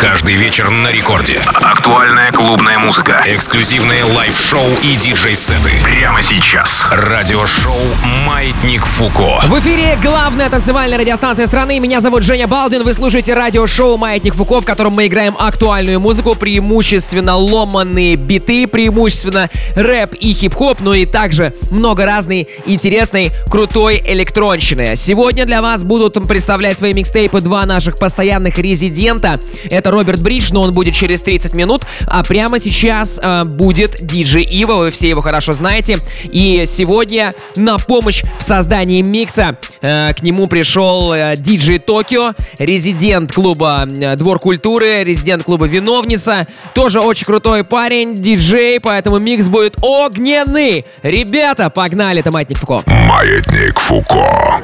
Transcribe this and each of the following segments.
Каждый вечер на рекорде. Актуальная клубная музыка. Эксклюзивные лайв-шоу и диджей-сеты. Прямо сейчас. Радиошоу «Маятник Фуко». В эфире главная танцевальная радиостанция страны. Меня зовут Женя Балдин. Вы слушаете радиошоу «Маятник Фуко», в котором мы играем актуальную музыку, преимущественно ломанные биты, преимущественно рэп и хип-хоп, но и также много разной интересной, крутой электронщины. Сегодня для вас будут представлять свои микстейпы два наших постоянных резидента. Это Роберт Бридж, но он будет через 30 минут, а прямо сейчас э, будет диджей Ива, вы все его хорошо знаете. И сегодня на помощь в создании микса э, к нему пришел э, диджей Токио, резидент клуба э, Двор культуры, резидент клуба Виновница, тоже очень крутой парень, диджей, поэтому микс будет огненный. Ребята, погнали, это Маятник Фуко. Маятник Фуко.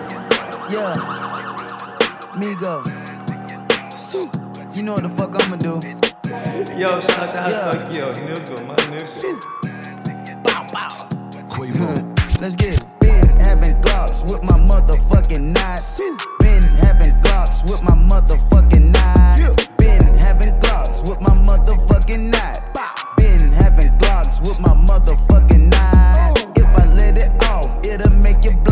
Yeah. Migo. You know what the fuck I'ma do. Yo, shout out Yeah. Tokyo, nigga, my nigga. Bow, bow. Let's get it. Been having Glocks with my motherfucking knives. Been having Glocks with my motherfucking knives. Been having Glocks with my motherfucking knife. Been having Glocks with my motherfucking knife. Oh. If I let it off, it'll make your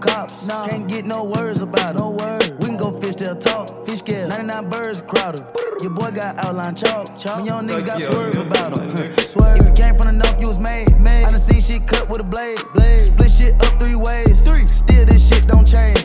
cops. No. Can't get no words about it. No word. We can go fish, they'll talk. Fish kill. 99 birds crowded. Your boy got outline chalk. chalk. When young niggas got Tokyo, swerve yeah. about him. swerve. If you came from the north, you was made. made. I done seen shit cut with a blade. blade. Split shit up three ways. Three. Still this shit don't change.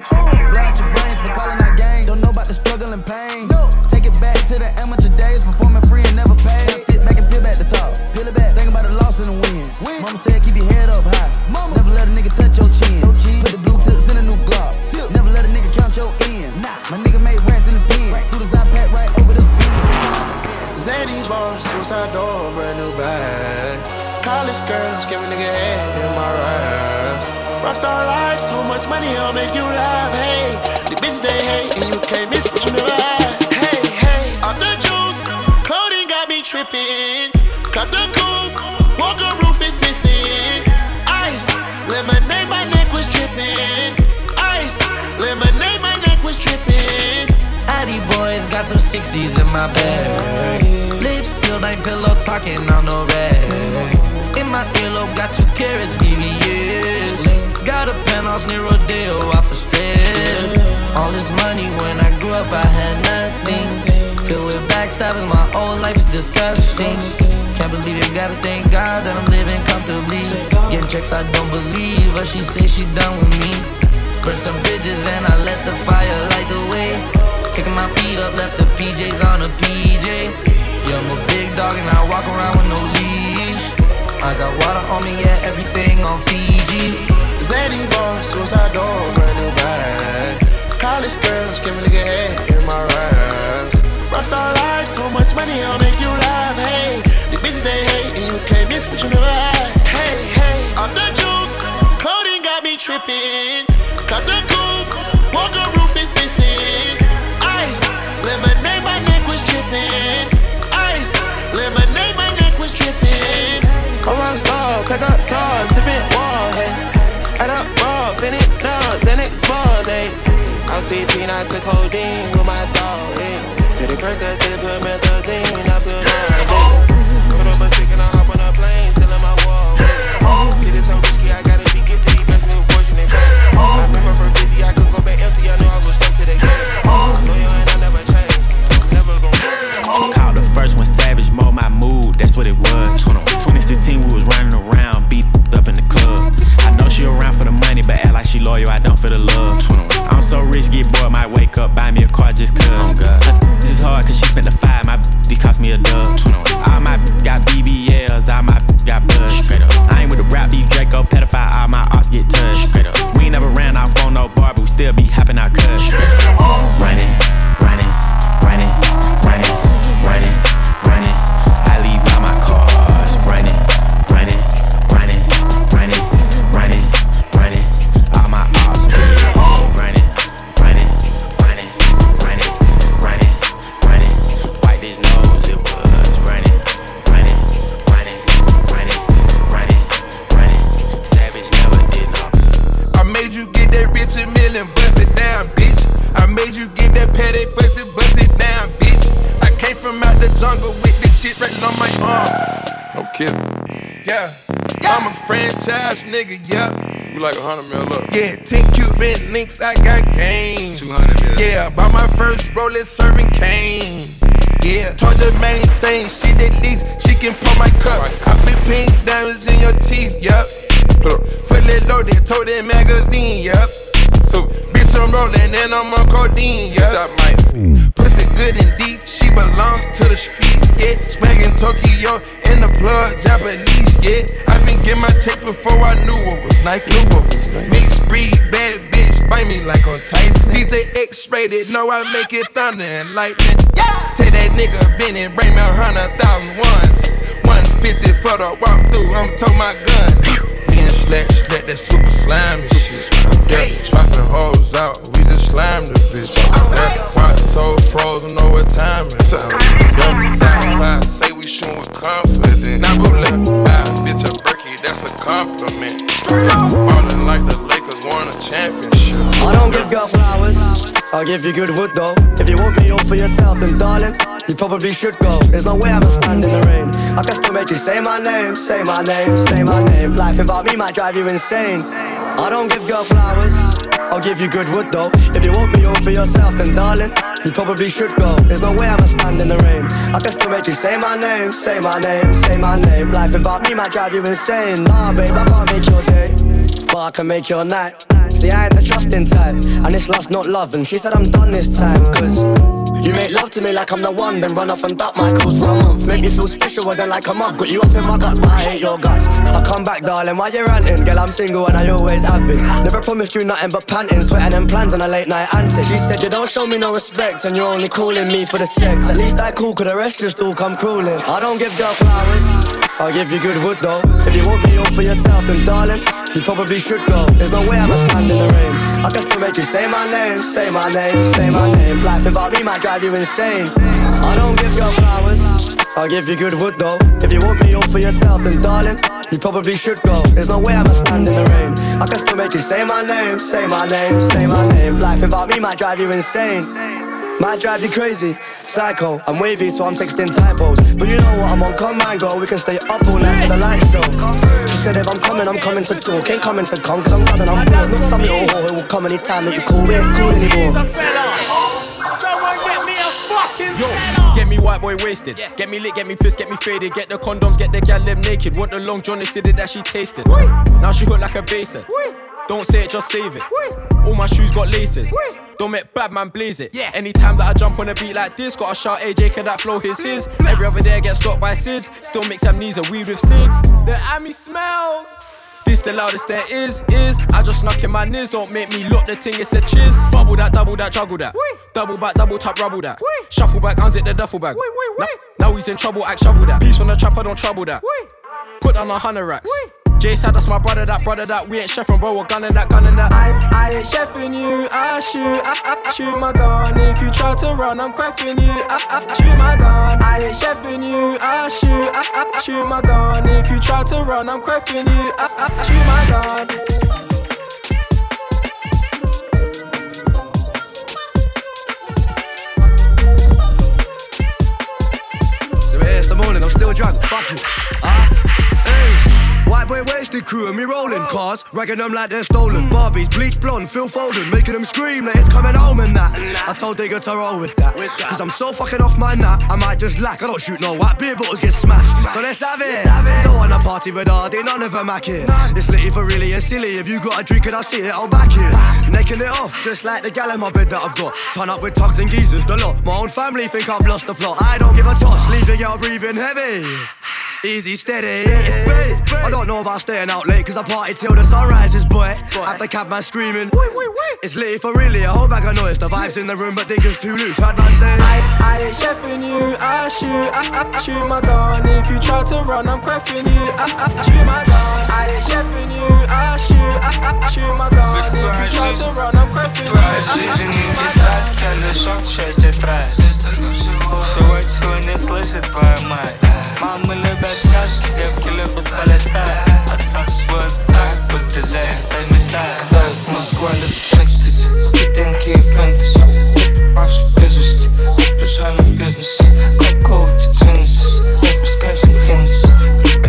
60s in my bag. Lips sealed, ain't pillow talking on no rag. In my earlobe, got two carrots, VVS. Got a penthouse near Rodeo, off for stress. All this money when I grew up, I had nothing. Filled with backstabbing, my whole life's disgusting. Can't believe it, gotta thank God that I'm living comfortably. Getting checks I don't believe, but she say she done with me. Burn some bridges and I let the fire light the way. Kicking my feet up, left the PJs on a PJ. Yeah, I'm a big dog and I walk around with no leash. I got water on me, yeah, everything on Fiji. Zany boss, suicide door, brand new bag. College girls, give a nigga head in my raps. Rockstar life, so much money, I'll make you laugh. Hey, the bitches they hate, and you can't miss what you never had. Hey, hey, off the juice, clothing got me tripping. Cut the lemonade, my neck was dripping. Ice, lemonade, my neck was dripping. Come on, star, pack up cars, tipping walls, hey. Add up raw, finish nuts, and expose, hey. I'm speed three nights of codeine with my dog, hey. To the Percocet, put methazine, I feel Rolex serving cane. Yeah, told the main thing, she did least, she can pour my cup. I put pink diamonds in your teeth, yep. Fully loaded, told that magazine, yep. So, bitch, I'm rolling and I'm on codeine, yep. Pussy good and deep, she belongs to the streets, yeah. Swaggin' Tokyo in the plug, Japanese, yeah. I been get my check before I knew what was Nike. Knew what was Nike. Mixed breed, bite me like on Tyson. DJ X-rated, know I make it thunder and lightning. Yeah. Take that nigga Benny, bring me a hundred thousand ones. 150 for the walkthrough, I'm toting my gun. Being slack, slack, that super slime and shit. Yeah, swapping hoes out, we just slammed the bitch. Yeah, watch so frozen, know what time it is. Yeah, side say we shoot with confidence. Now go left, bitch, a Berkey, that's a compliment. Straight up, ballin' like the Lakers won a championship. I don't give girl flowers. I'll give you good wood though. If you want me all for yourself, then darling, you probably should go. There's no way I'ma stand in the rain. I can still make you say my name, say my name, say my name. Life without me might drive you insane. I don't give girl flowers. I'll give you good wood though. If you want me all for yourself, then darling, you probably should go. There's no way I'ma stand in the rain. I can still make you say my name, say my name, say my name. Life without me might drive you insane. Nah, babe, I can't make your day, but I can make your night. See, I ain't the trusting type, and it's love's not love. And she said I'm done this time, cause you make love to me like I'm the one, then run off and duck my calls for a month. Make me feel special, then like a mug. Got you up in my guts, but I hate your guts. I come back, darling, why you ranting? Girl, I'm single and I always have been. Never promised you nothing but panting, sweating and plans on a late night antic. She said you don't show me no respect, and you're only calling me for the sex. At least I cool, cause the rest just all come crawling. I don't give girl flowers. I'll give you good wood though. If you want me all for yourself, then darling, you probably should go. There's no way I'ma stand in the rain. I can still make you say my name, say my name, say my name. Life without me might drive you insane. I don't give girl flowers. I'll give you good wood though. If you want me all for yourself, then darling, you probably should go. There's no way I'ma stand in the rain. I can still make you say my name, say my name, say my name. Life without me might drive you insane. Might drive you crazy, psycho. I'm wavy, so I'm texting typos. But you know what? I'm on command, girl. We can stay up all night to the light show. She said if I'm coming, I'm coming to talk. Ain't coming to come, cause I'm done and I'm bored. Not some little whore who will come anytime that you call. We ain't cool anymore. Yo, get me white boy wasted. Get me lit, get me pissed, get me faded. Get the condoms, get the gal them naked. Want the long John instead of that she tasted. Now she hooked like a baser. Don't say it, just save it. All my shoes got laces. Don't make bad man blaze it. Yeah. Anytime that I jump on a beat like this, gotta shout AJ, can that flow his his? Every other day I get stopped by SIDS. Still mix amnesia, weed with SIDS. The Ami smells. This the loudest there is, is. I just snuck in my niz, don't make me look the thing, it's a chiz. Bubble that, double that, juggle that. Double back, double tap, rubble that. Shuffle back, unzip the duffel bag. Now, now he's in trouble, act shovel that. Beats on the trap, I don't trouble that. Put down a hundred racks. Jay said that's my brother, that brother, that we ain't chefing, bro. We're gunning that, gunning that. I, I ain't chefing you. I shoot, I, I, shoot my gun. If you try to run, I'm creffing you. I, I, shoot my gun. I ain't chefing you. I shoot, I, I, shoot my gun. If you try to run, I'm creffing you. I, I, shoot my gun. So the morning, I'm still drunk. Fuck you. White boy wasted crew and me rolling cars, ragging them like they're stolen. Barbies, bleach blonde, Phil Foden, making them scream like it's coming home and that. I told Digga to roll with that, cause I'm so fucking off my nut. I might just lack, I don't shoot no white beer bottles get smashed. So let's have it. Don't wanna party with Hardy, none of them hack it. This litty for really is silly. If you got a drink and I see it, I'll back it. Necking it off, just like the gal in my bed that I've got. Turn up with tugs and geezers, the lot. My own family think I've lost the plot. I don't give a toss, leave the girl breathing heavy. Easy, steady, it's space. I don't know about staying out late, cause I party till the sun rises, boy. After cab man screaming. It's lit for really, a whole bag of noise. The vibes in the room, but diggers too loose. Heard man say, I, I ain't chefing you, I shoot, I, I, shoot my gun. If you try to run, I'm creffing you, I, I, shoot my gun. I ain't chefing you, I shoot, I, I, shoot my gun. If you try to run, I'm creffing you, I, I, shoot my gun. Каждый шаг чуть тетрадь Сегодня не слышит твоя мать I'm a little bit touched, they have killed the palette. I touch what back, but the left, let me die. Life must go under the next, it's the NK fantasy. Rush business, push on the business. Go go to Genesis, let's prescribe some hints.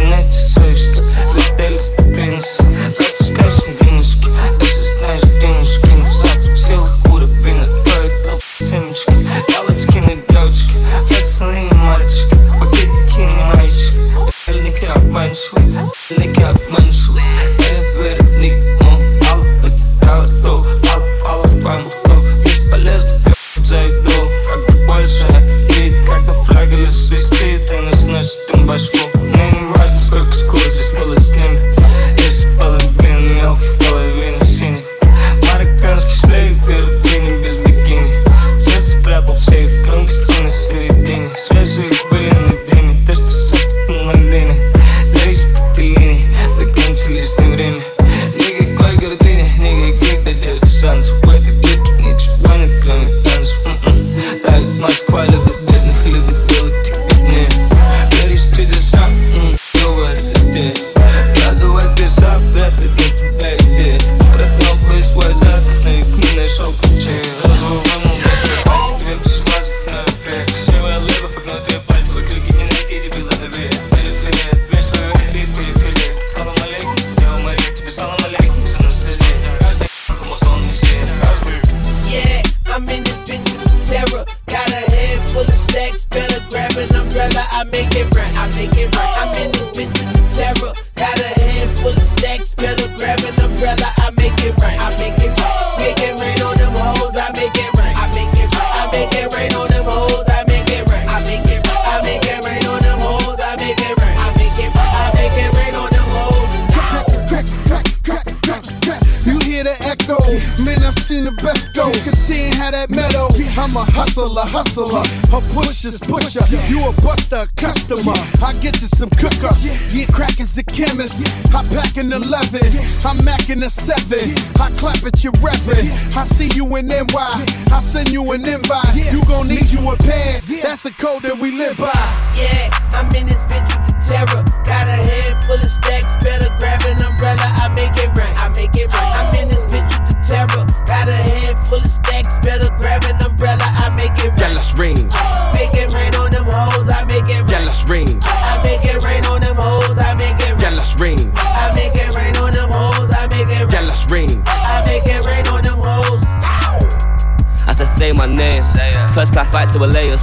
And that's so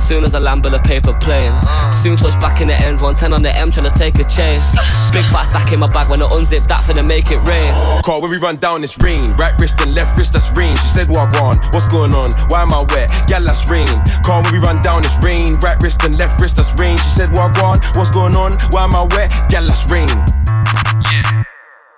soon as I land with a paper plane. Soon touch back in the ends, 110 on the M trying to take a chase. Big fat stack in my bag when I unzip that finna make it rain. Call when we run down, it's rain. Right wrist and left wrist, that's rain. She said, What on? What's going on? Why am I wet? Yeah, that's rain. Call when we run down, it's rain. Right wrist and left wrist, that's rain. She said, What on? What's going on? Why am I wet? Yeah, that's rain.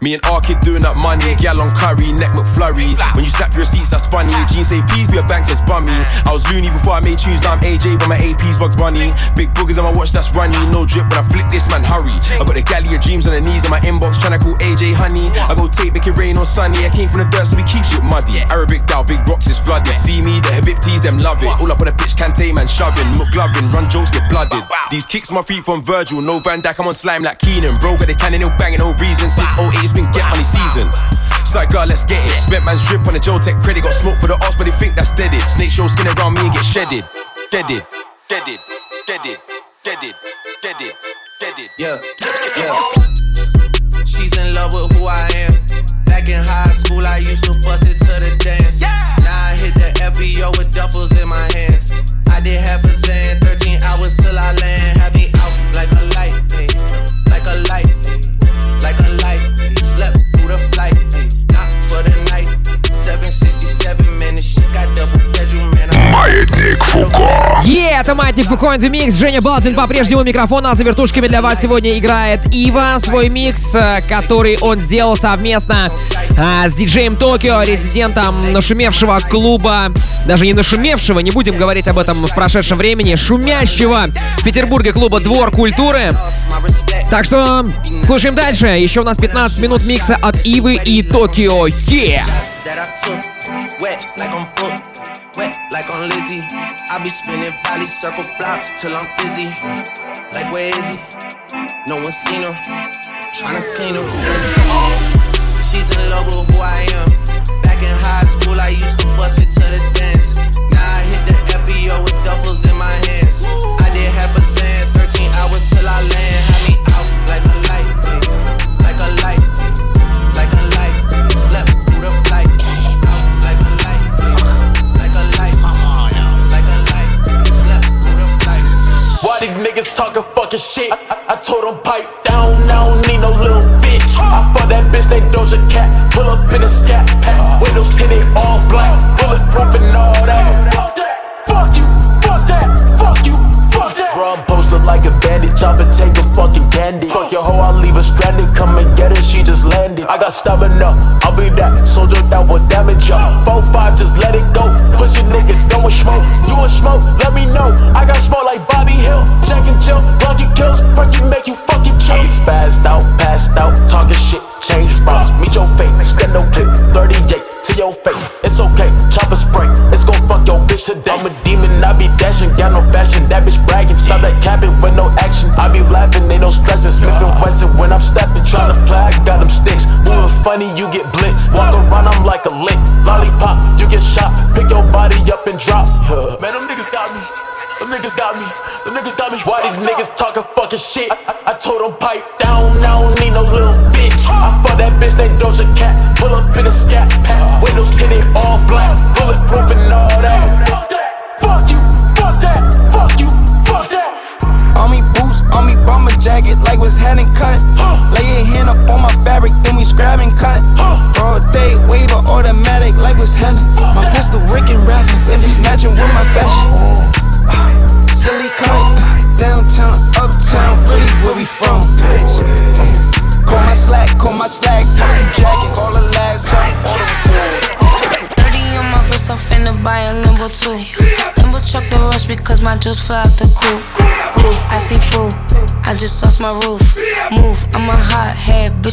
Me and R kid doing up money, gal on curry, neck McFlurry. When you snap your receipts, that's funny. Jeans say please be a bank says bummy. I was loony before I made tunes, now I'm AJ, but my AP's bugs bunny. Big boogers on my watch, that's runny. No drip, but I flick this man, hurry. I got the galley of dreams on the knees in my inbox, tryna call AJ honey. I go tape, make it rain on sunny. I came from the dirt, so we keep shit muddy. Arabic down, big rocks is flooded. See me, the Habibtis, them love it. All up on the pitch, Kante man shoving, McGlovin, run jokes get blooded. These kicks my feet from Virgil, no Van Dijk, I'm on slime like Keenan. Bro, got the cannon, no banging, no reason. Since 08, it's been get money season. Side girl, let's get it. Spent man's drip on the Joe Tech credit. Got smoke for the arse, but they think that's deaded. Snake show skin around me and get shedded. Deaded, deaded, deaded, deaded, deaded, deaded. Yeah, yeah. She's in love with who I am. Back in high school, I used to bust it to the dance. Now I hit the FBO with duffels in my hands. I did half a zan, 13 hours till I land. Had me out like a light, ay, like a light, ay, like a light. Through the flight, ay, not for the night. 767 man, this shit got double bedroom, man. Маятник Фуко. Е, это Маятник Фуко and the Mix. Женя Балдин по-прежнему у микрофона, а за вертушками для вас сегодня играет Ива. Свой микс, э, который он сделал совместно а, с диджеем Токио, резидентом нашумевшего клуба, даже не нашумевшего, не будем говорить об этом в прошедшем времени, шумящего в Петербурге клуба Двор культуры. Так что слушаем дальше. Еще у нас 15 минут микса от Ивы и Токио. Yeah! Like I'm Lizzie. I be spinning valley circle blocks till I'm busy. Like where is he? No one seen him. Tryna clean him. She's in love with who I am. Back in high school, I used to bust it to the dance. Now I hit the FBO with duffels in my hands. I did half a sand, 13 hours till I land. Niggas talking fucking shit. I, I told them pipe down, I don't need no little bitch. I fuck that bitch named Doja Cat. Pull up in a scat pack. Windows tinted all black. Bulletproof and all that. Fuck that. Fuck you. Fuck that. Fuck you. Fuck that. Bro, I'm posted like a bandit. Chop and take a fucking candy. Fuck your hoe, I'll leave her stranded. Come and get her, she just landed. I got stamina. I'll be that soldier that will damage ya. 4-5, just let it go. Push a nigga, don't smoke. You want smoke? Let me know. Rocky kills. Perky make you fucking chill. Spazzed out, passed out, talking shit. Change routes, meet your fate. Stand no clip, 38 to your face. It's okay, chopper spray. It's gon' fuck your bitch today. I'm a demon, I be dashing, got no fashion. That bitch bragging, stop that capping with no action. I be laughing, ain't no stressing. Niggas got me. Them niggas got me. Why these niggas talking fucking shit? I, I, I told them pipe down. I don't need no little bitch. I fuck that bitch named Doja Cat. Pull up in a scat pack. Windows tinted all black. Bulletproof and all that. Fuck that. Fuck you. Fuck that. Fuck you. Fuck that. On me boots, on me bomber jacket, like was head and cut. Lay your hand up on my fabric,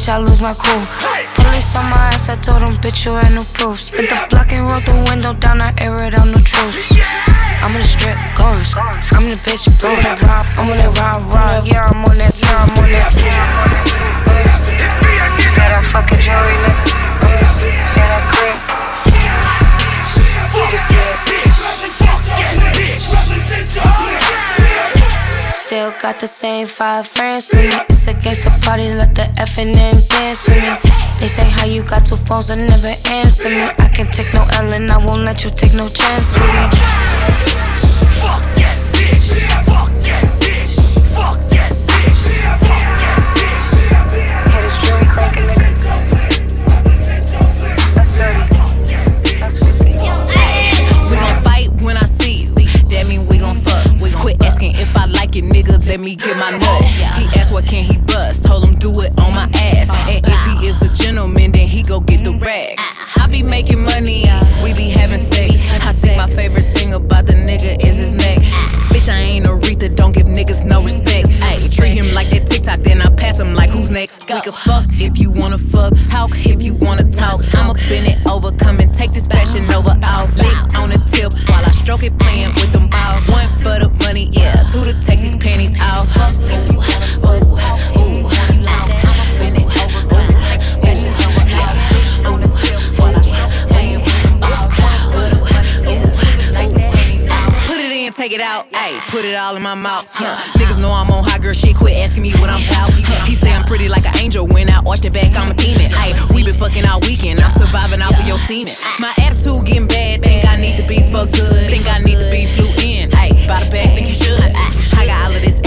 I lose my cool. Police on my ass, I told them, bitch, you ain't no proof. Spit the block and roll the window down, I air it out, no truce. I'm in the strip, going, I'm in the bitch, blowing that rock. I'm on that rock, rock, yeah, I'm on that time, I'm on that time. Got that fucking jewelry, got the same five friends with me. It's against the party, let the effing in dance with me. They say how you got two phones and never answer me. I can take no L and I won't let you take no chance with me. Fuck that bitch. Fuck Let me get my nut. He asked what can he bust. Told him do it on my ass. And if he is a gentleman, then he go get the rag. I be making money, we be having sex. I think my favorite thing about the nigga is his neck. Bitch, I ain't Aretha, don't give niggas no respect. Ayy, treat him like that TikTok, then I pass him like who's next. We can fuck if you wanna fuck, talk if you wanna talk. I'ma bend it over, come and take this fashion over. I'll flick on the tip while I stroke it, playing with them in my mouth. Huh. Niggas know I'm on high girl shit, quit asking me what I'm about. He say I'm pretty like an angel, when I arch the back, I'm a demon. Ayy, we been fucking all weekend, I'm surviving off of your semen. My attitude getting bad, think I need to be for good, think I need to be flew in. Ayy, by the back, think you should. I got all of this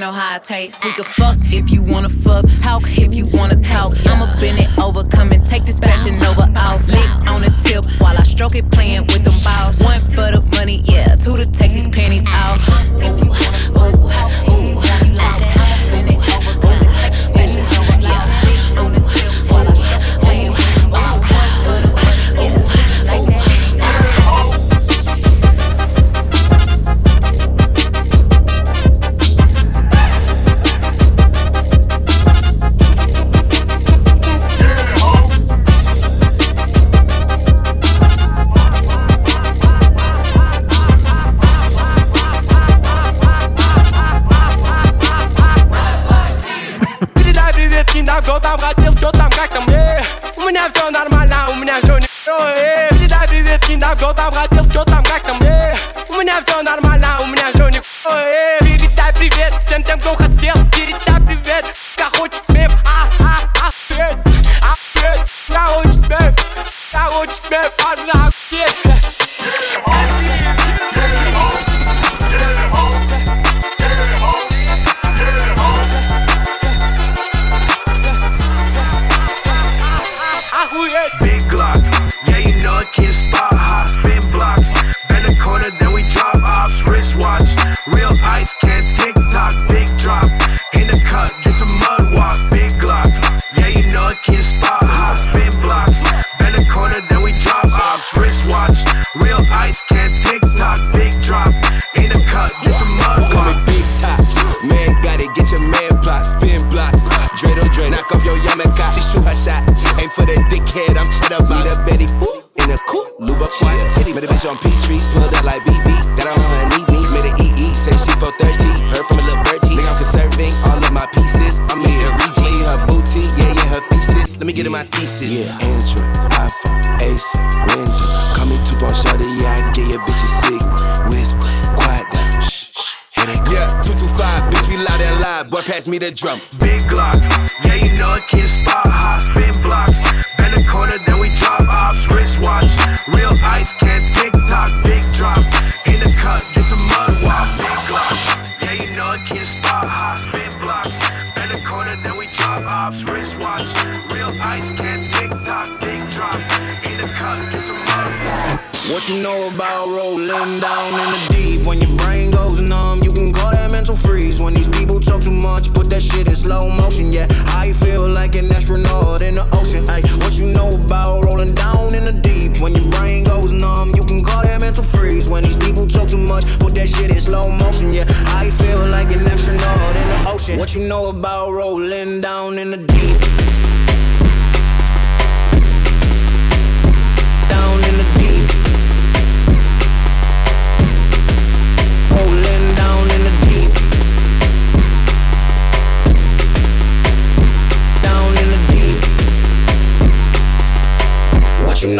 know how I taste. We could fuck if you wanna fuck, talk if you wanna talk. I'ma bend it over, come and take this fashion over. I'll flick on the tip while I stroke it, playing with them balls. One for the money, yeah, two to take these panties off. Street, pulled up like BB. Got on her knee, knee, made an EE. Say she for thirsty. Heard from a little birdie. Think I'm conserving all of my pieces. I'm in a G, her booty, yeah, yeah, her thesis. Let me get in my thesis. Yeah, Android, iPhone, Ace, Windows. Call me too far, shorty, yeah, I get your bitch a sick. Whisper, quiet down, shh, shh. Yeah, 225, bitch, we loud and live. Boy, pass me the drum.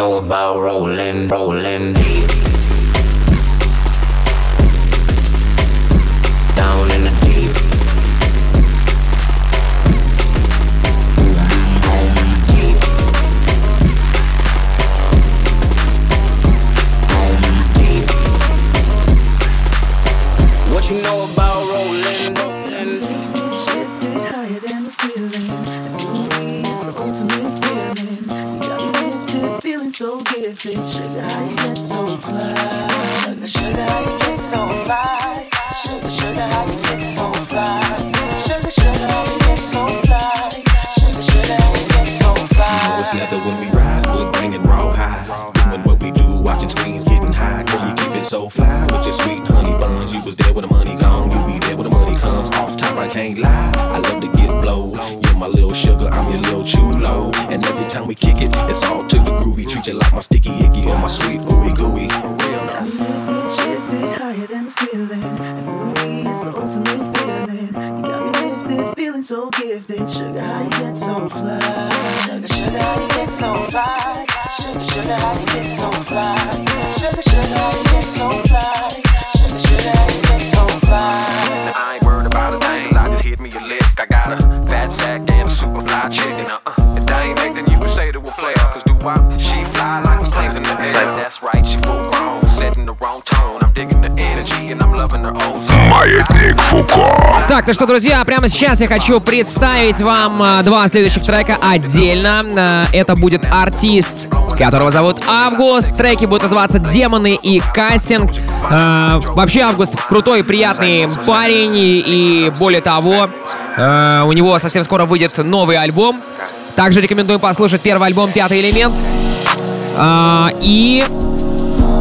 Know about rolling, rolling ну что, друзья, прямо сейчас я хочу представить вам а, два следующих трека отдельно. А, Это будет артист, которого зовут Август. Треки будут называться «Демоны» и «Кастинг». А, Вообще, Август крутой, приятный парень. И, более того, у него совсем скоро выйдет новый альбом. Также рекомендую послушать первый альбом «Пятый элемент». И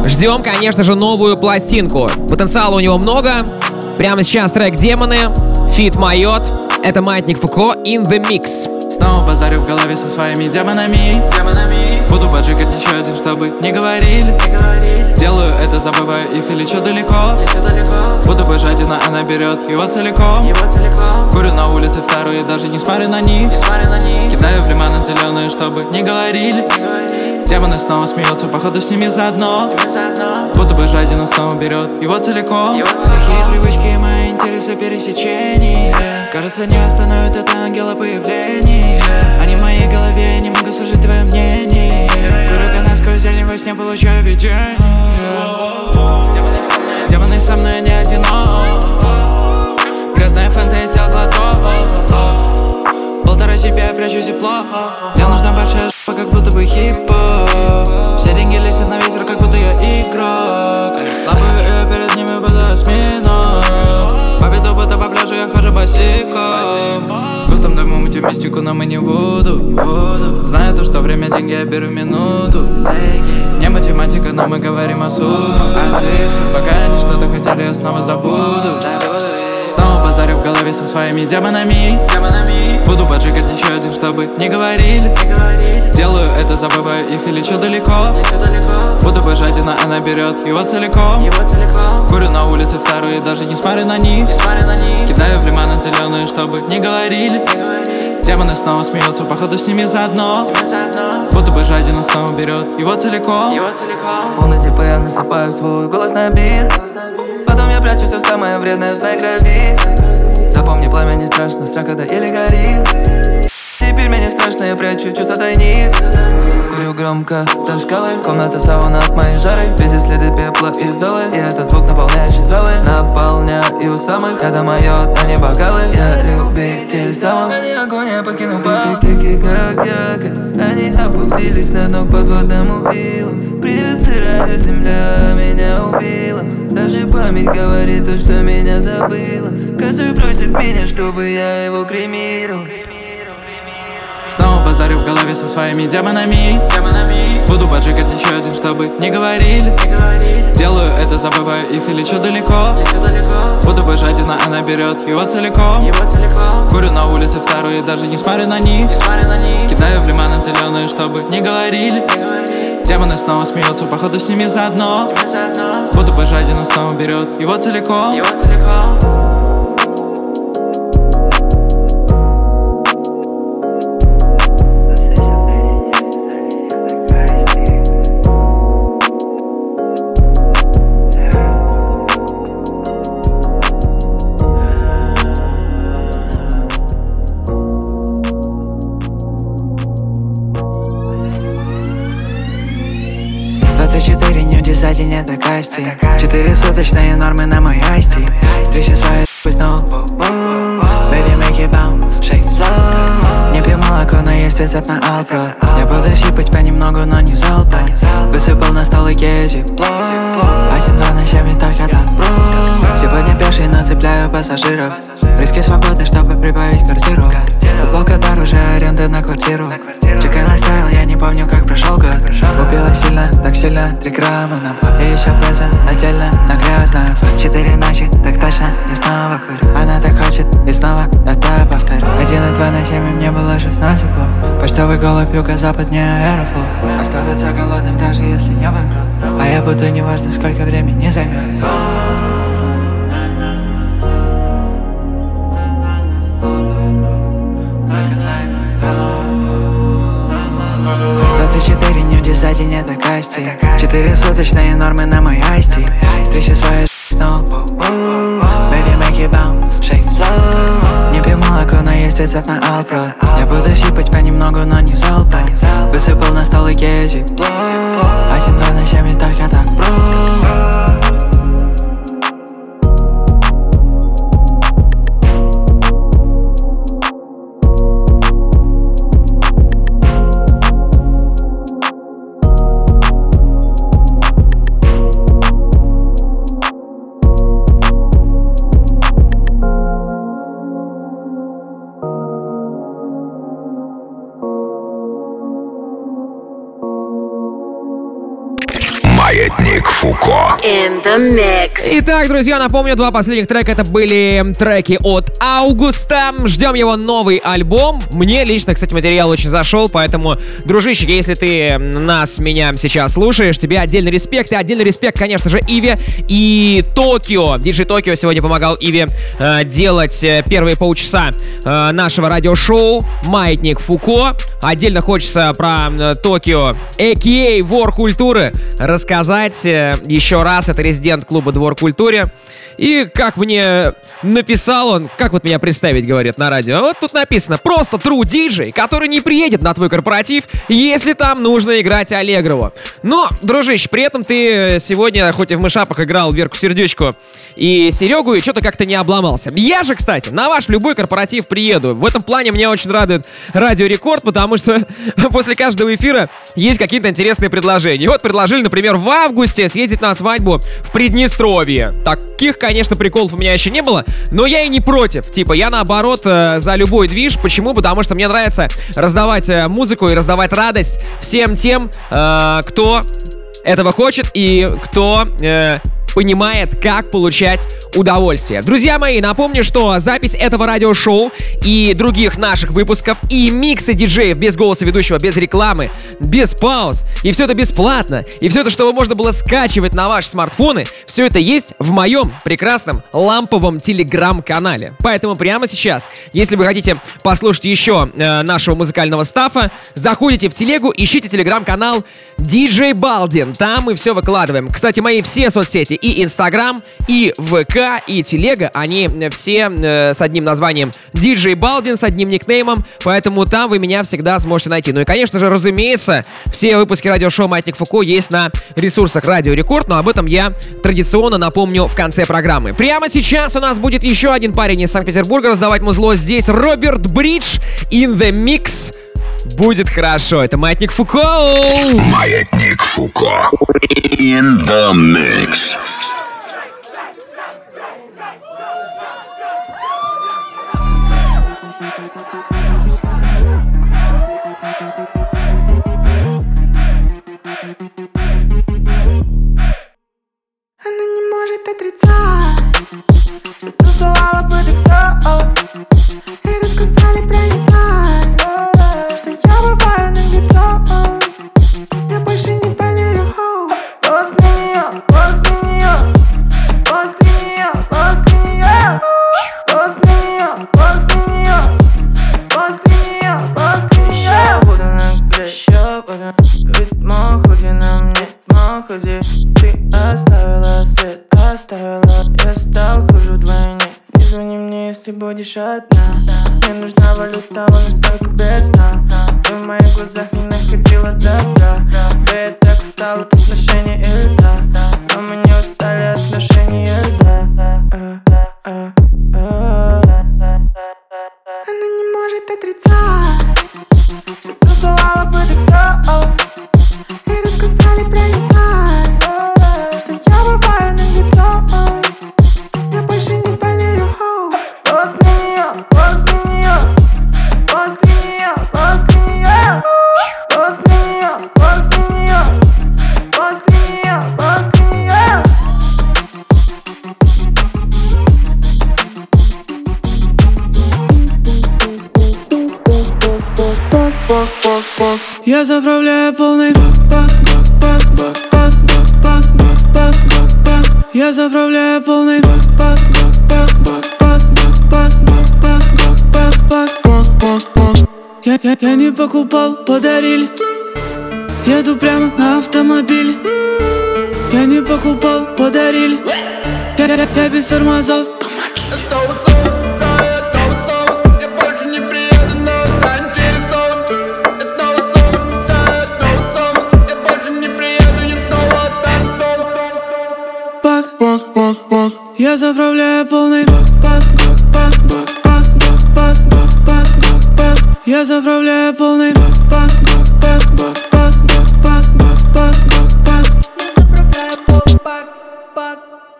ждем, конечно же, новую пластинку. Потенциала у него много. Прямо сейчас трек «Демоны», фит Майот. Это Маятник Фуко in the mix. Снова базарю в голове со своими демонами, демонами. Буду поджигать еще один, чтобы не говорили, не говорили. Делаю это, забываю их и лечу далеко, лечу далеко. Буду быть жадина, она берет его целиком, его целиком. Курю на улице вторую, даже не смотрю на них, не смотрю на них. Кидаю в лимонад зеленую, чтобы не говорили, не говорили. Демоны снова смеются, походу с ними заодно, с ними заодно. Будто бы жадина снова берет его целиком, его целиком. Плохие привычки, мои интересы пересечения Кажется, не остановит это ангела появление Они в моей голове, я не могу слышать твое мнение. Курю насквозь зелень во сне, получаю видение. Демоны со мной, демоны со мной не одинок Грязная фэнтези, сделал глоток Полтора себя прячу тепло. Мне нужна большая жопа, как будто бы хипа Все деньги летят на ветер, как будто я игрок. Лапаю ее перед ними, буду осьминог По пляжу, я хожу босиком. Густом дому мы математику, но мы не воду Знаю то, что время деньги, я беру минуту. Не математика, но мы говорим о суммах. Пока они что-то хотели, я снова забуду Снова базарю в голове со своими демонами. Буду поджигать еще один, чтобы не говорили. Делаю это, забываю их и лечу далеко. Буду бы жадина, она берет его целиком. Курю на улице вторую, даже не смотрю на них. Кидаю в лимонад зеленые, чтобы не говорили Демоны снова смеются, походу с ними заодно. Будто бы жадина снова берет его целиком. Полный типа я насыпаю свой голос на бит. Потом я прячу все самое вредное в своей крови Запомни, пламя не страшно, страх когда еле горит. Теперь мне не страшно, я прячу чувства тайник Курю громко. За шкалой Комната сауна от моей жары. Везде следы пепла и золы. И этот звук наполняющий залы. Наполняю самых Это мое, а не бокалы. Я любитель самых Они огонь, я покинул бал. Тики-тики, как якорь Они опустились на дно к подводному илу Привет, сырая земля меня убила. Даже память говорит то, что меня забыла. Каждый просит меня, чтобы я его кремировал Снова базарю в голове со своими демонами. Буду поджигать еще один, чтобы не говорили. Делаю это, забываю их и лечу далеко. Буду бы жадина, она берет его целиком. Курю на улице вторую, даже не смотрю на них. Кидаю в лимонад зеленые, чтобы не говорили. Демоны снова смеются, походу с ними заодно. Буду бы жадина, снова берет его целиком. За касти Четыре суточные нормы на мой айсти свои пусть снова. Baby, make it bounce, shake slow. Не пью молоко, но есть рецепт на алко Я буду щипать понемногу, но не залпом Высыпал на стол и кези Один, два на семь и только так. Сегодня пеший, но цепляю пассажиров. Риски свободы, чтобы прибавить квартиру. Футболка дороже аренды на квартиру. Чекай лайфстайл, я не помню, как прошел год. Убила сильно, так сильно, три грамма на И еще презент отдельно на грязную Четыре ночи, так точно, и снова курю Она так хочет, и снова это повторю. Один и два на семь, мне было шестнадцать Почтовый голубь, юго-запад, не аэрофлот Оставаться голодным, даже если не банкрот А я буду, неважно, сколько времени займет. 24 нюди за день это касти. Четыре суточные нормы на мой айсти Встречи свои снова Baby, make it bounce, молоко, но есть рецепт на алко Я буду щипать понемногу, но не залпом Высыпал на стол и кези Один, два на семь и только так, бро Итак, друзья, напомню, два последних трека это были треки от Аугуста. Ждем его новый альбом. Мне лично, кстати, материал очень зашел, поэтому, дружище, если ты нас, меня сейчас слушаешь, тебе отдельный респект. И отдельный респект, конечно же, Иве и Токио. Диджей Токио сегодня помогал Иве э, делать э, первые полчаса э, нашего радиошоу «Маятник Фуко». Отдельно хочется про э, Токио, а.к.а. вор культуры, рассказать э, еще раз. Это резидент клуба «Двор культуре». И как мне написал он, как вот меня представить, говорит на радио. Вот тут написано, просто true DJ, который не приедет на твой корпоратив, если там нужно играть Аллегрову. Но, дружище, при этом ты сегодня, хоть и в мышапах играл Верку Сердючку и Серегу, и что-то как-то не обломался. Я же, кстати, на ваш любой корпоратив приеду. В этом плане меня очень радует Радио Рекорд, потому что после каждого эфира есть какие-то интересные предложения. Вот предложили, например, в августе съездить на свадьбу в Приднестровье. Таких, конечно, приколов у меня еще не было, но я и не против. Типа, я наоборот э, за любой движ. Почему? Потому что мне нравится раздавать э, музыку и раздавать радость всем тем, э, кто этого хочет и кто э, понимает, как получать удовольствие. Друзья мои, напомню, что запись этого радиошоу и других наших выпусков и миксы диджеев без голоса ведущего, без рекламы, без пауз, и все это бесплатно, и все это, чтобы можно было скачивать на ваши смартфоны, все это есть в моем прекрасном ламповом телеграм-канале. Поэтому прямо сейчас, если вы хотите послушать еще э, нашего музыкального стафа, заходите в телегу, ищите телеграм-канал DJ Балдин. Там мы все выкладываем. Кстати, мои все соцсети и Инстаграм, и ВК, и Телега, они все э, с одним названием DJ Балдин, с одним никнеймом, поэтому там вы меня всегда сможете найти. Ну и, конечно же, разумеется, все выпуски радиошоу «Маятник Фуко» есть на ресурсах Радио Рекорд, но об этом я традиционно напомню в конце программы. Прямо сейчас у нас будет еще один парень из Санкт-Петербурга раздавать музло. Здесь Роберт Бридж in the Mix. Будет хорошо. Это Маятник Фуко. Маятник Фуко. In the mix. Она не может отрицать Что тусовала под XO И рассказали про инсайд Я заправляю полный бак, бак, бак, бак, бак, бак, бак, бак, бак, бак, бак, бак, бак, бак. Я, я, я не покупал, подарили Еду прямо на автомобиле Я не покупал, подарили Я, я, я без тормозов Бак, Я заправляю полный бак, бак, бак, бак, бак, бак, бак, бак, бак, бак, бак. Я заправляю полный бак, бак, бак, бак, бак, бак,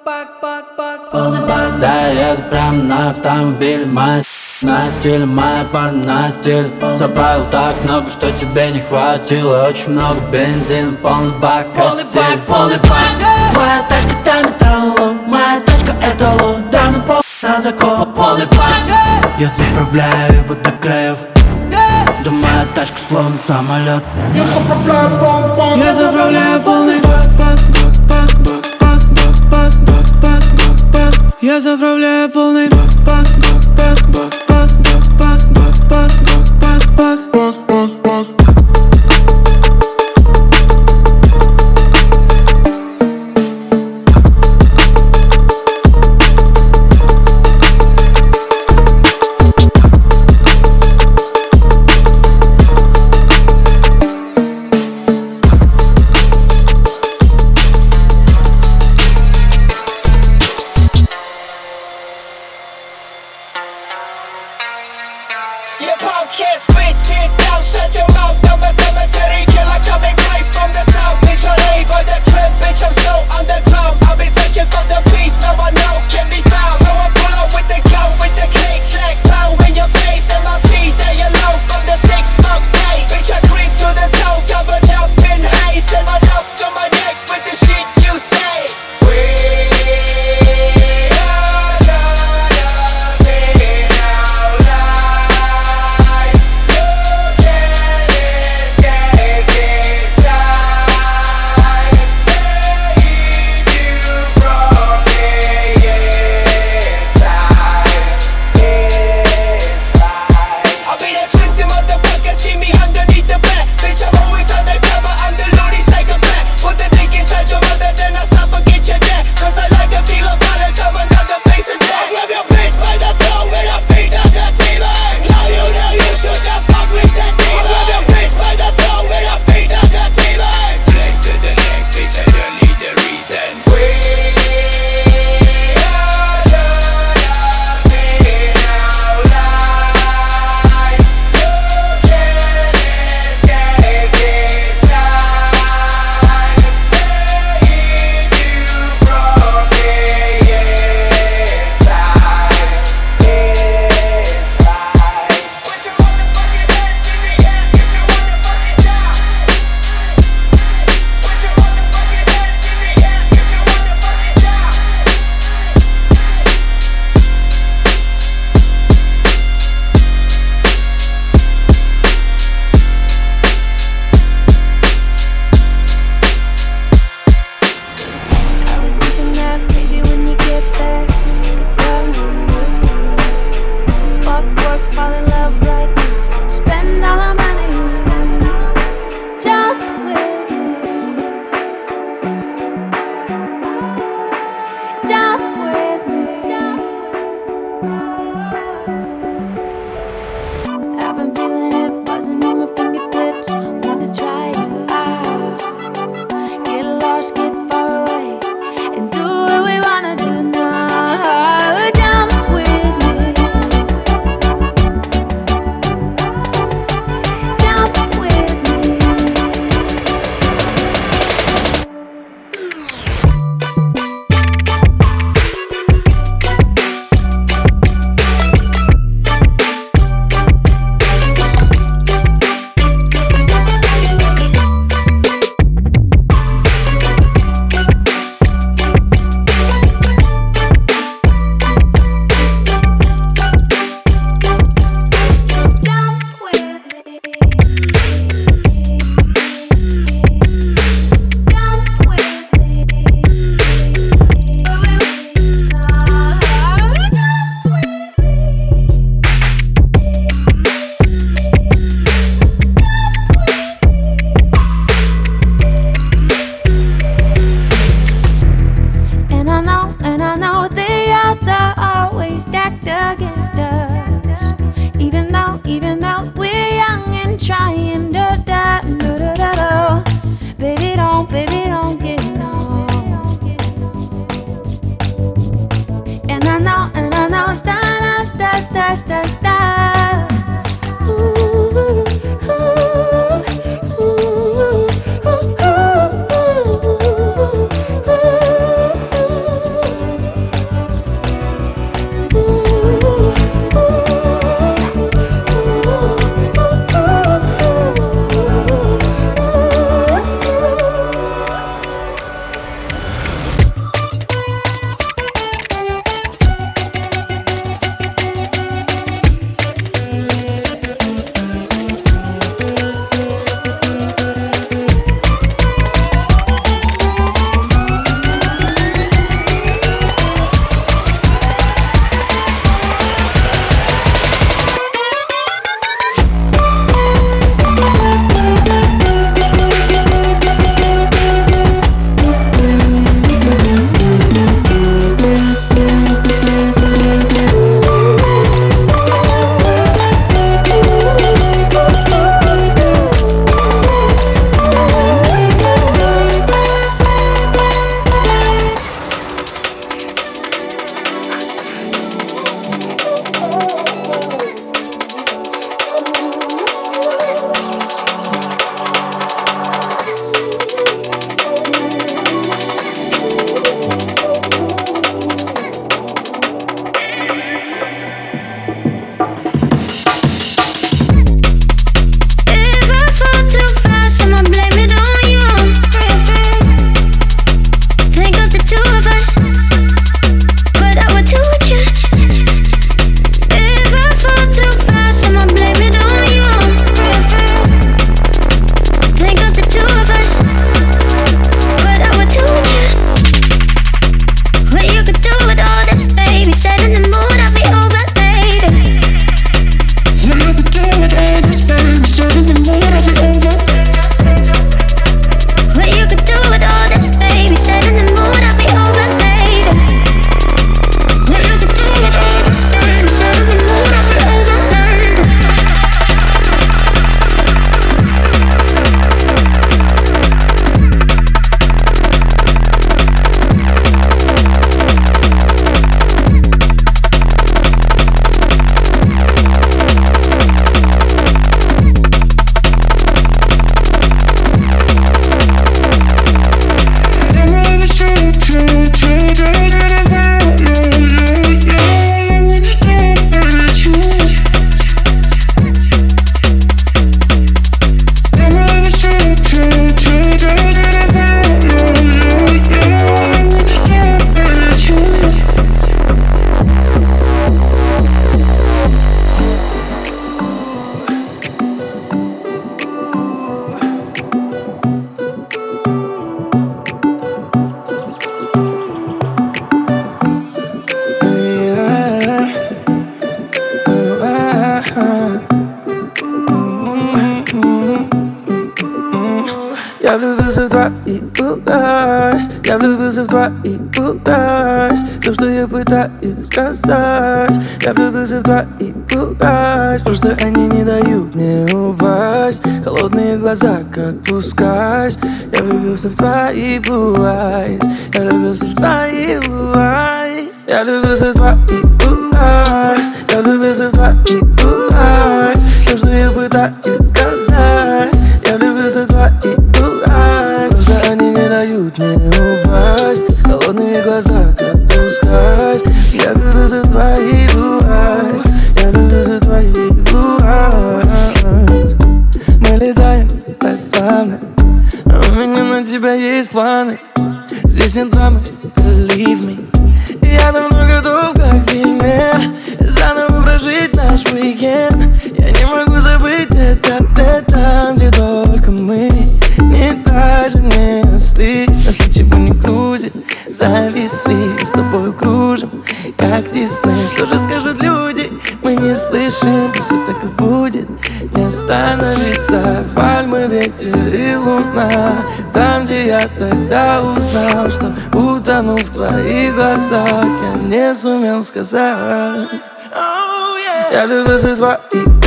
бак, бак, бак, бак. Да, я прям на автомобиль Моя на стиль, моя пара на стиль Заправил так много, что тебе не хватило Очень много бензина, полный бак Полный бак, полный бак Твоя тачка там металло Моя тачка это ло Да, ну пол на закон Полный бак Я заправляю его до краев моя тачка словно самолет Я заправляю бом-бом Я заправляю полный бак, бак, бак, бак, бак, бак, бак, бак, бак, бак, бак. Я заправляю полный бак, бак, бак, бак, бак, kiss. Тогда узнал Что утону в твоих глазах. Я не сумел сказать. Я влюбился в твои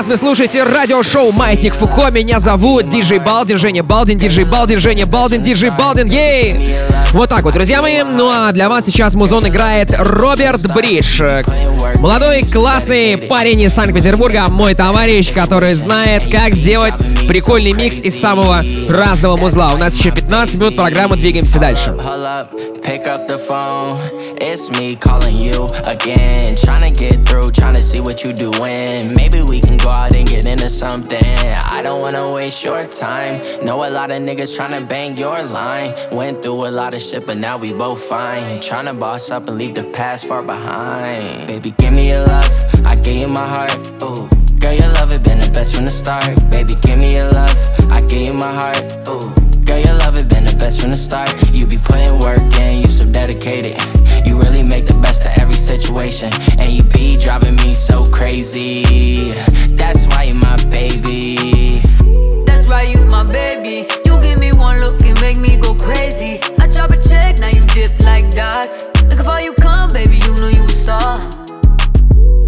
сейчас вы слушаете радиошоу «Маятник Фуко». Меня зовут Диджей Балдин, Женя Балдин, Диджей Балдин, Женя Балдин, Диджей Балдин, ей! Вот так вот, друзья мои. Ну а для вас сейчас музон играет Роберт Бриш. Молодой, классный парень из Санкт-Петербурга, мой товарищ, который знает, как сделать прикольный микс из самого разного музла. У нас еще 15 минут программы, двигаемся дальше. Pick up the phone. It's me calling you again. Trying to get through, trying to see what you doing. Maybe we can go out and get into something. I don't wanna waste your time. Know a lot of niggas trying to bang your line. Went through a lot of shit, but now we both fine. Trying to boss up and leave the past far behind. Baby, give me your love. I gave you my heart. Ooh. Girl, your love had been the best from the start. Baby, give me your love. I gave you my heart. Ooh. Girl, your love had been the best from the start. You be putting work in, you so dedicated. You really make the best of every situation. And you be driving me so crazy. That's why you're my baby. That's why you my baby. You give me one look and make me go crazy. I drop a check, now you dip like dots. Look how you come, baby, you know you a star.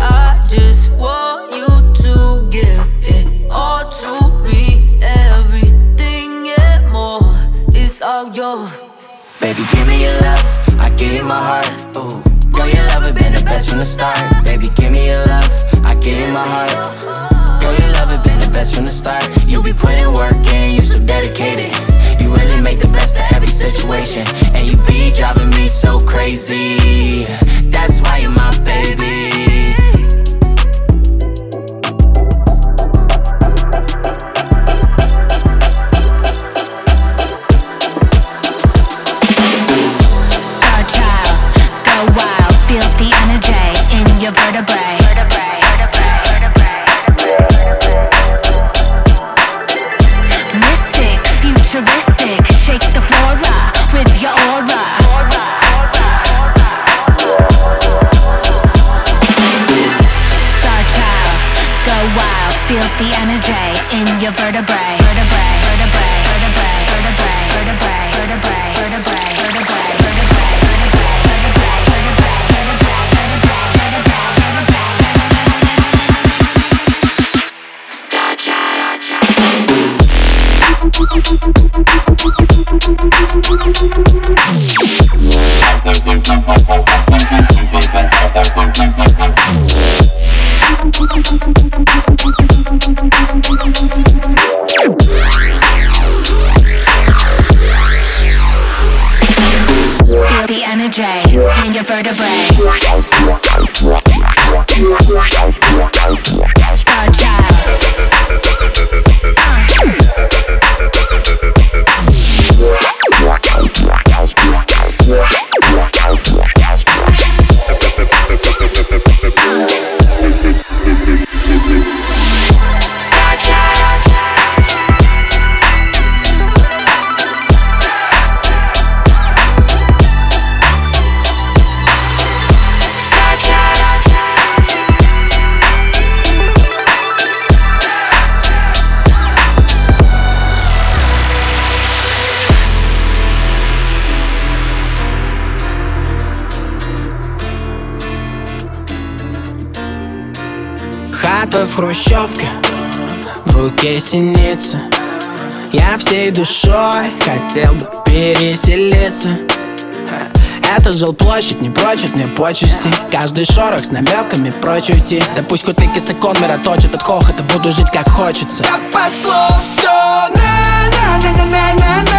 I just want you to give it all to me. Everything and more is all yours. Baby, give me your love. I give you my heart. Ooh. Girl, your love had been the best from the start. Baby, give me your love. I give you my heart. Girl, your love had been the best from the start. You be putting work in, you so dedicated. You really make the best of every situation. And you be driving me so crazy. That's why you're my baby. Синица Я всей душой хотел бы переселиться. Это жилплощадь не прочит мне почести. Каждый шорох с намеками прочь уйти. Да пусть хоть и кисакон мира точит от хохота Буду жить как хочется. Да пошло все на на на на на на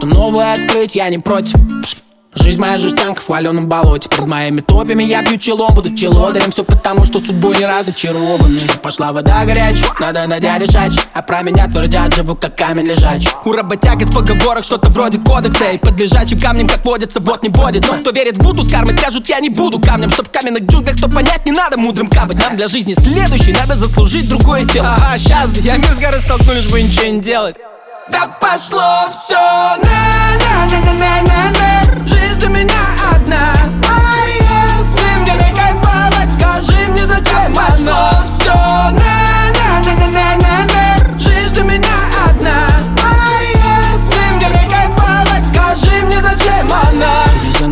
Что-то новое открыть я не против. Жизнь моя жестянка в хваленом болоте. Под моими топями я бью челом, буду челодарем Все потому, что судьбой не разочарован. Пошла вода горячая, надо на дядя шач А про меня твердят, живу как камень лежач У работяг из поговорок что-то вроде кодекса. И под лежачим камнем, как водится, вот не водится. Кто верит в буду, с кармой скажут, я не буду камнем. Чтоб в каменных джунглях, то понять не надо мудрым капать. Нам для жизни следующий надо заслужить другое тело Ага, сейчас я мир с горы столкну, лишь бы ничего не делать Да пошло все на на на на на на на Жизнь для меня одна. А если мне не кайфовать, скажи мне зачем Пошло все на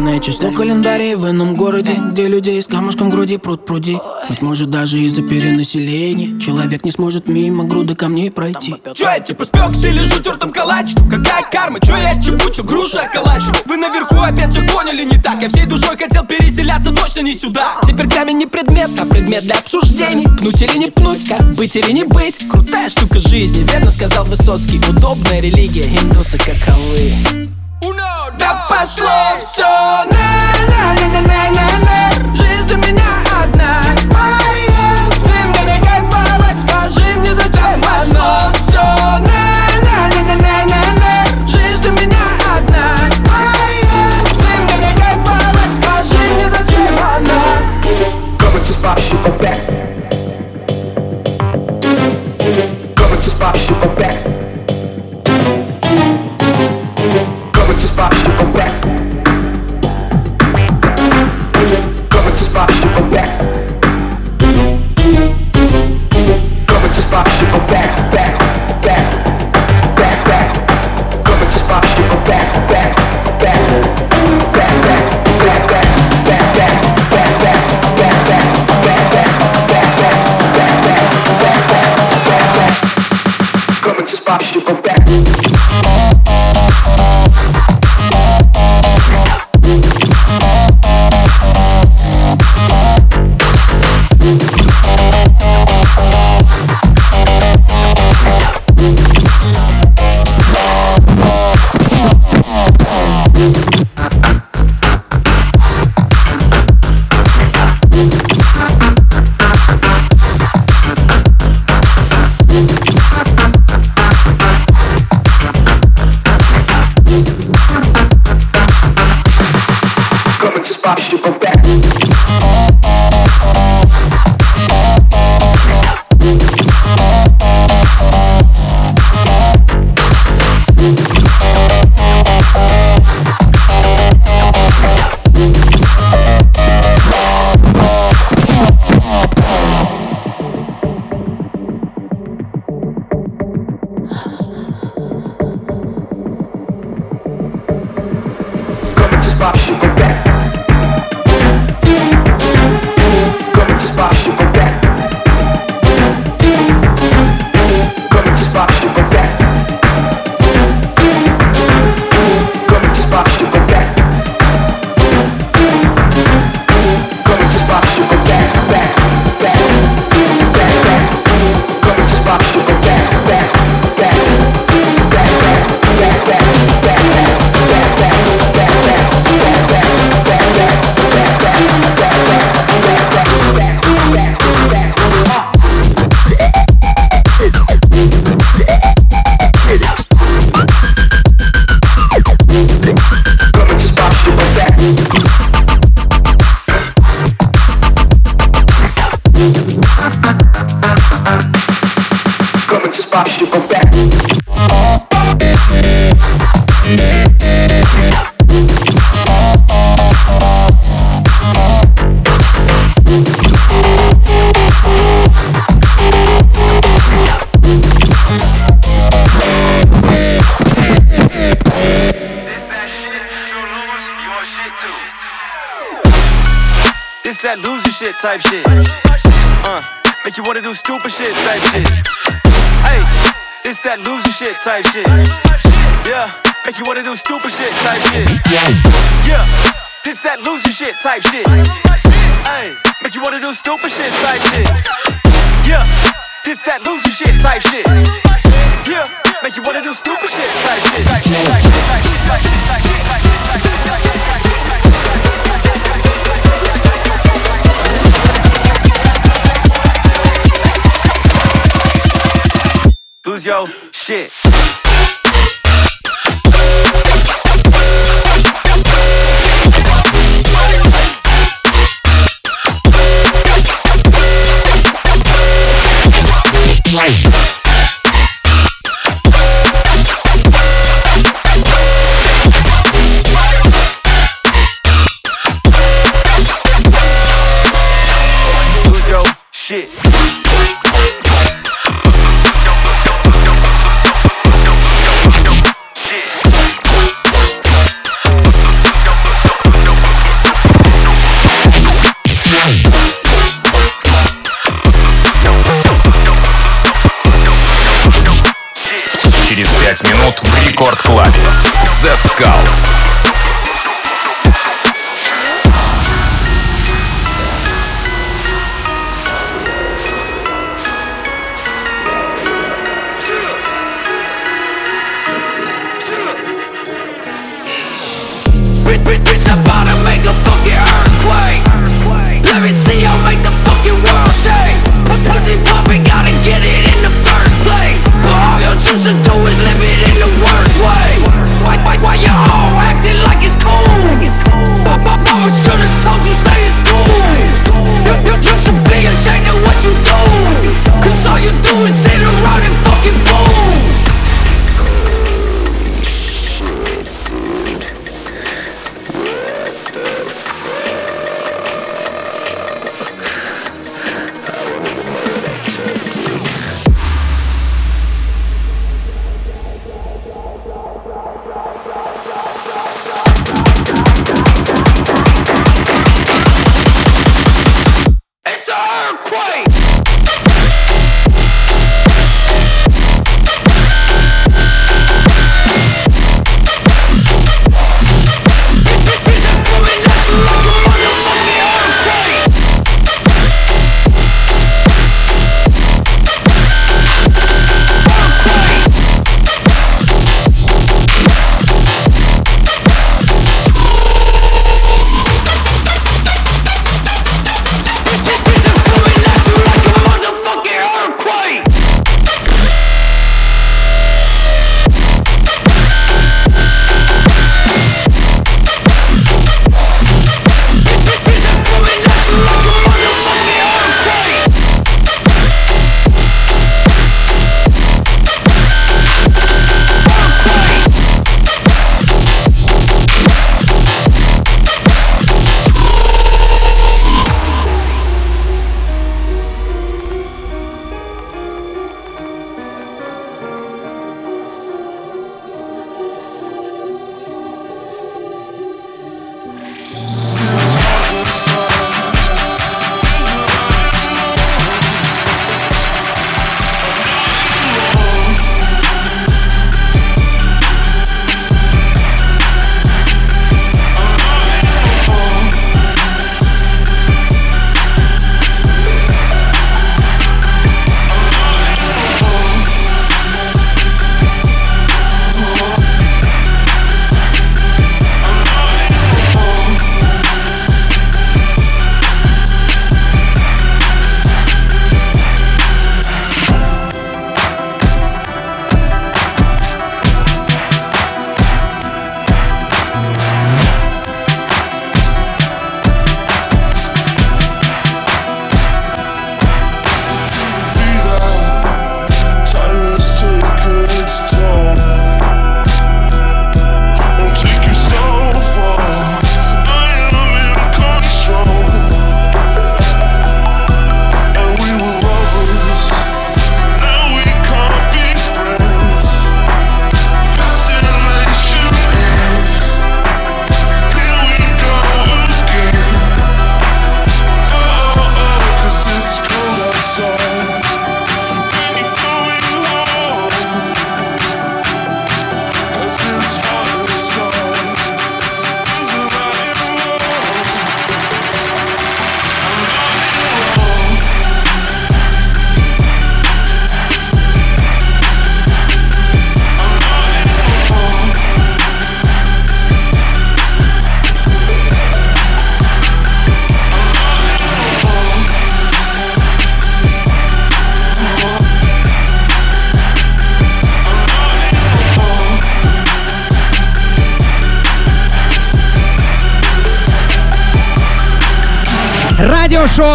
Привязанное число календарей в ином городе Где людей с камушком груди пруд пруди. Быть может даже из-за перенаселения Человек не сможет мимо груды камней пройти. Чё я типа спекся или жу тертым калачиком? Какая карма? Чё я чебучу, грушу околачиваю? Вы наверху опять все поняли не так. Я всей душой хотел переселяться, точно не сюда. Теперь камень не предмет, а предмет для обсуждений. Пнуть или не пнуть, как быть или не быть. Крутая штука жизни, верно сказал Высоцкий. Удобная религия, индусы каковы Uno, dos, Dapat so na na na na na na. Type shit. Yeah, make you wanna do stupid shit type shit. Yeah, this that loser shit type shit. Hey, make you wanna do stupid shit type shit. Yeah, this that loser shit type shit. Yeah, make you wanna do stupid shit type shit. Type shit, type shit, type shit, type shit, type shit, type shit, type shit, type shit, type shit, shit. Lose your shit. 25 минут в Рекорд Клабе. The Skulls.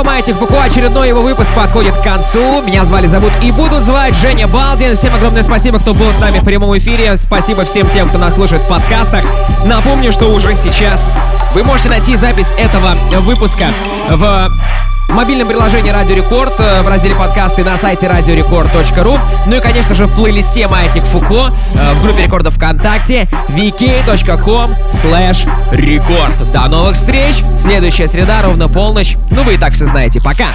Радиошоу «Маятник Фуко». Очередной его выпуск подходит к концу. Меня звали, зовут и будут звать Женя Балдин. Всем огромное спасибо, кто был с нами в прямом эфире. Спасибо всем тем, кто нас слушает в подкастах. Напомню, что уже сейчас вы можете найти запись этого выпуска в в мобильном приложении Радио Рекорд, э, в разделе подкасты на сайте радиорекорд.ру, ну и, конечно же, в плейлисте Маятник Фуко, э, в группе рекордов ВКонтакте, vk.com slash record. До новых встреч! Следующая среда, ровно полночь. Ну вы и так все знаете. Пока!